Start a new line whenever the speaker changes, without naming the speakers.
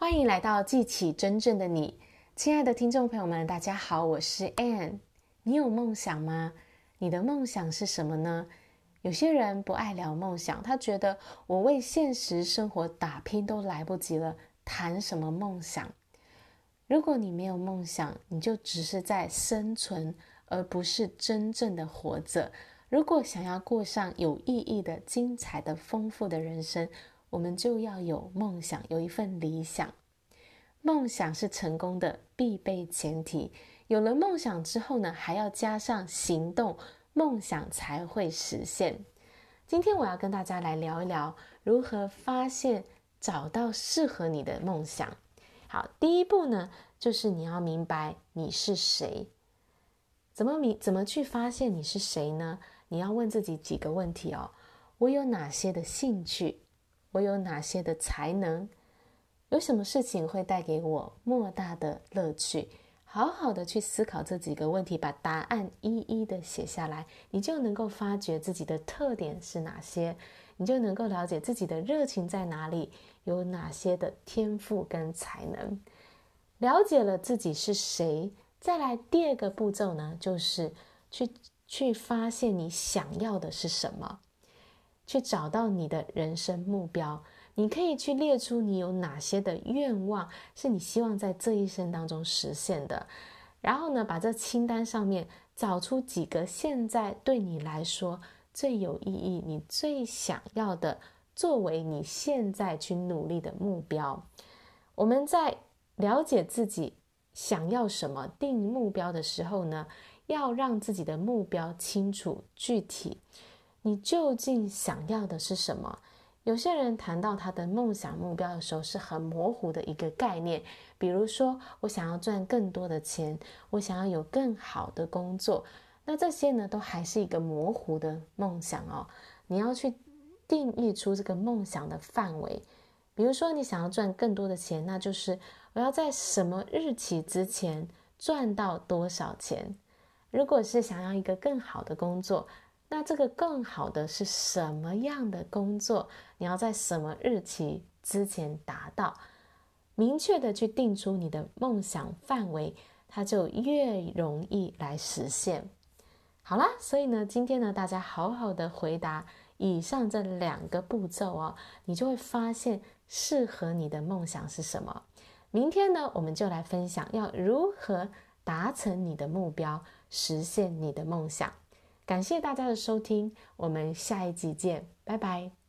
欢迎来到记起真正的你，亲爱的听众朋友们，大家好，我是 Anne。你有梦想吗？你的梦想是什么呢？有些人不爱聊梦想，他觉得我为现实生活打拼都来不及了，谈什么梦想？如果你没有梦想，你就只是在生存，而不是真正的活着。如果想要过上有意义的、精彩的、丰富的人生，我们就要有梦想，有一份理想。梦想是成功的必备前提。有了梦想之后呢，还要加上行动，梦想才会实现。今天我要跟大家来聊一聊如何发现、找到适合你的梦想。好，第一步呢，就是你要明白你是谁。怎么明？怎么去发现你是谁呢？你要问自己几个问题哦。我有哪些的兴趣？我有哪些的才能？有什么事情会带给我莫大的乐趣？好好的去思考这几个问题，把答案一一的写下来，你就能够发觉自己的特点是哪些，你就能够了解自己的热情在哪里，有哪些的天赋跟才能。了解了自己是谁，再来第二个步骤呢，就是去去发现你想要的是什么。去找到你的人生目标，你可以去列出你有哪些的愿望是你希望在这一生当中实现的，然后呢，把这清单上面找出几个现在对你来说最有意义、你最想要的，作为你现在去努力的目标。我们在了解自己想要什么、定目标的时候呢，要让自己的目标清楚具体。你究竟想要的是什么？有些人谈到他的梦想目标的时候，是很模糊的一个概念。比如说，我想要赚更多的钱，我想要有更好的工作，那这些呢，都还是一个模糊的梦想哦。你要去定义出这个梦想的范围。比如说，你想要赚更多的钱，那就是我要在什么日期之前赚到多少钱。如果是想要一个更好的工作，那这个更好的是什么样的工作？你要在什么日期之前达到？明确的去定出你的梦想范围，它就越容易来实现。好啦，所以呢，今天呢，大家好好的回答以上这两个步骤哦，你就会发现适合你的梦想是什么。明天呢，我们就来分享要如何达成你的目标，实现你的梦想。感谢大家的收听，我们下一集见，拜拜。